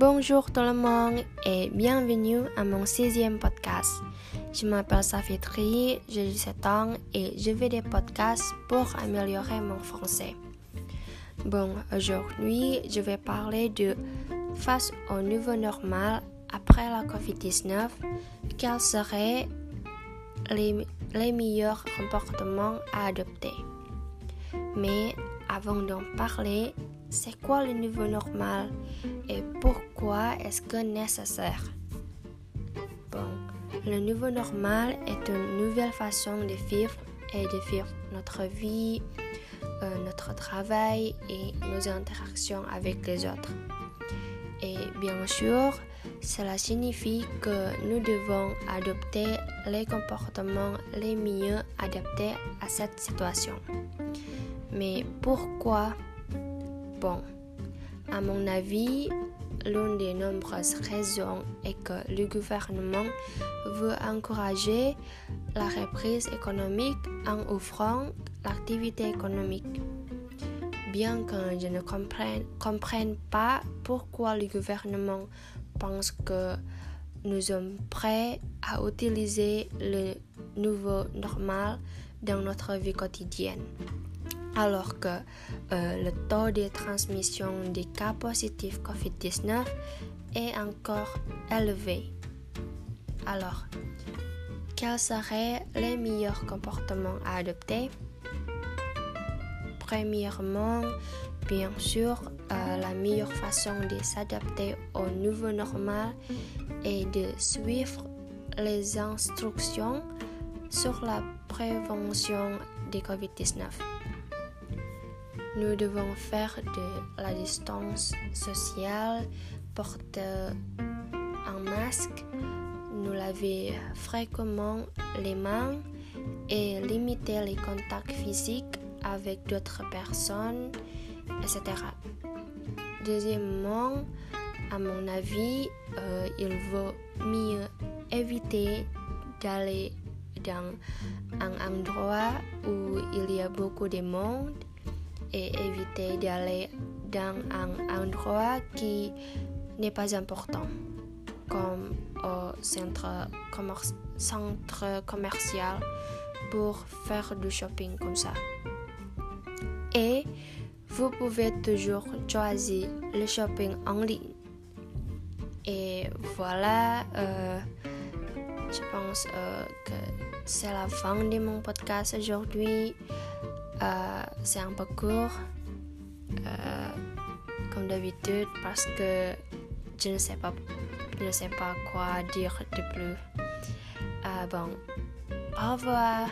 Bonjour tout le monde et bienvenue à mon sixième podcast. Je m'appelle Safitri, j'ai 17 ans et je fais des podcasts pour améliorer mon français. Bon, aujourd'hui, je vais parler de face au nouveau normal après la COVID-19, quels seraient les, les meilleurs comportements à adopter. Mais avant d'en parler, c'est quoi le nouveau normal et pourquoi est-ce que nécessaire? Bon, le nouveau normal est une nouvelle façon de vivre et de vivre notre vie, euh, notre travail et nos interactions avec les autres. Et bien sûr, cela signifie que nous devons adopter les comportements les mieux adaptés à cette situation. Mais pourquoi? Bon, à mon avis, l'une des nombreuses raisons est que le gouvernement veut encourager la reprise économique en offrant l'activité économique. Bien que je ne comprenne, comprenne pas pourquoi le gouvernement pense que nous sommes prêts à utiliser le nouveau normal dans notre vie quotidienne alors que euh, le taux de transmission des cas positifs COVID-19 est encore élevé. Alors, quels seraient les meilleurs comportements à adopter? Premièrement, bien sûr, euh, la meilleure façon de s'adapter au nouveau normal est de suivre les instructions sur la prévention de COVID-19. Nous devons faire de la distance sociale, porter un masque, nous laver fréquemment les mains et limiter les contacts physiques avec d'autres personnes, etc. Deuxièmement, à mon avis, euh, il vaut mieux éviter d'aller dans un endroit où il y a beaucoup de monde et éviter d'aller dans un endroit qui n'est pas important, comme au centre, centre commercial pour faire du shopping comme ça. Et vous pouvez toujours choisir le shopping en ligne. Et voilà, euh, je pense euh, que c'est la fin de mon podcast aujourd'hui. Euh, c'est un peu court, euh, comme d'habitude, parce que je ne sais pas, je ne sais pas quoi dire de plus. Euh, bon, au revoir.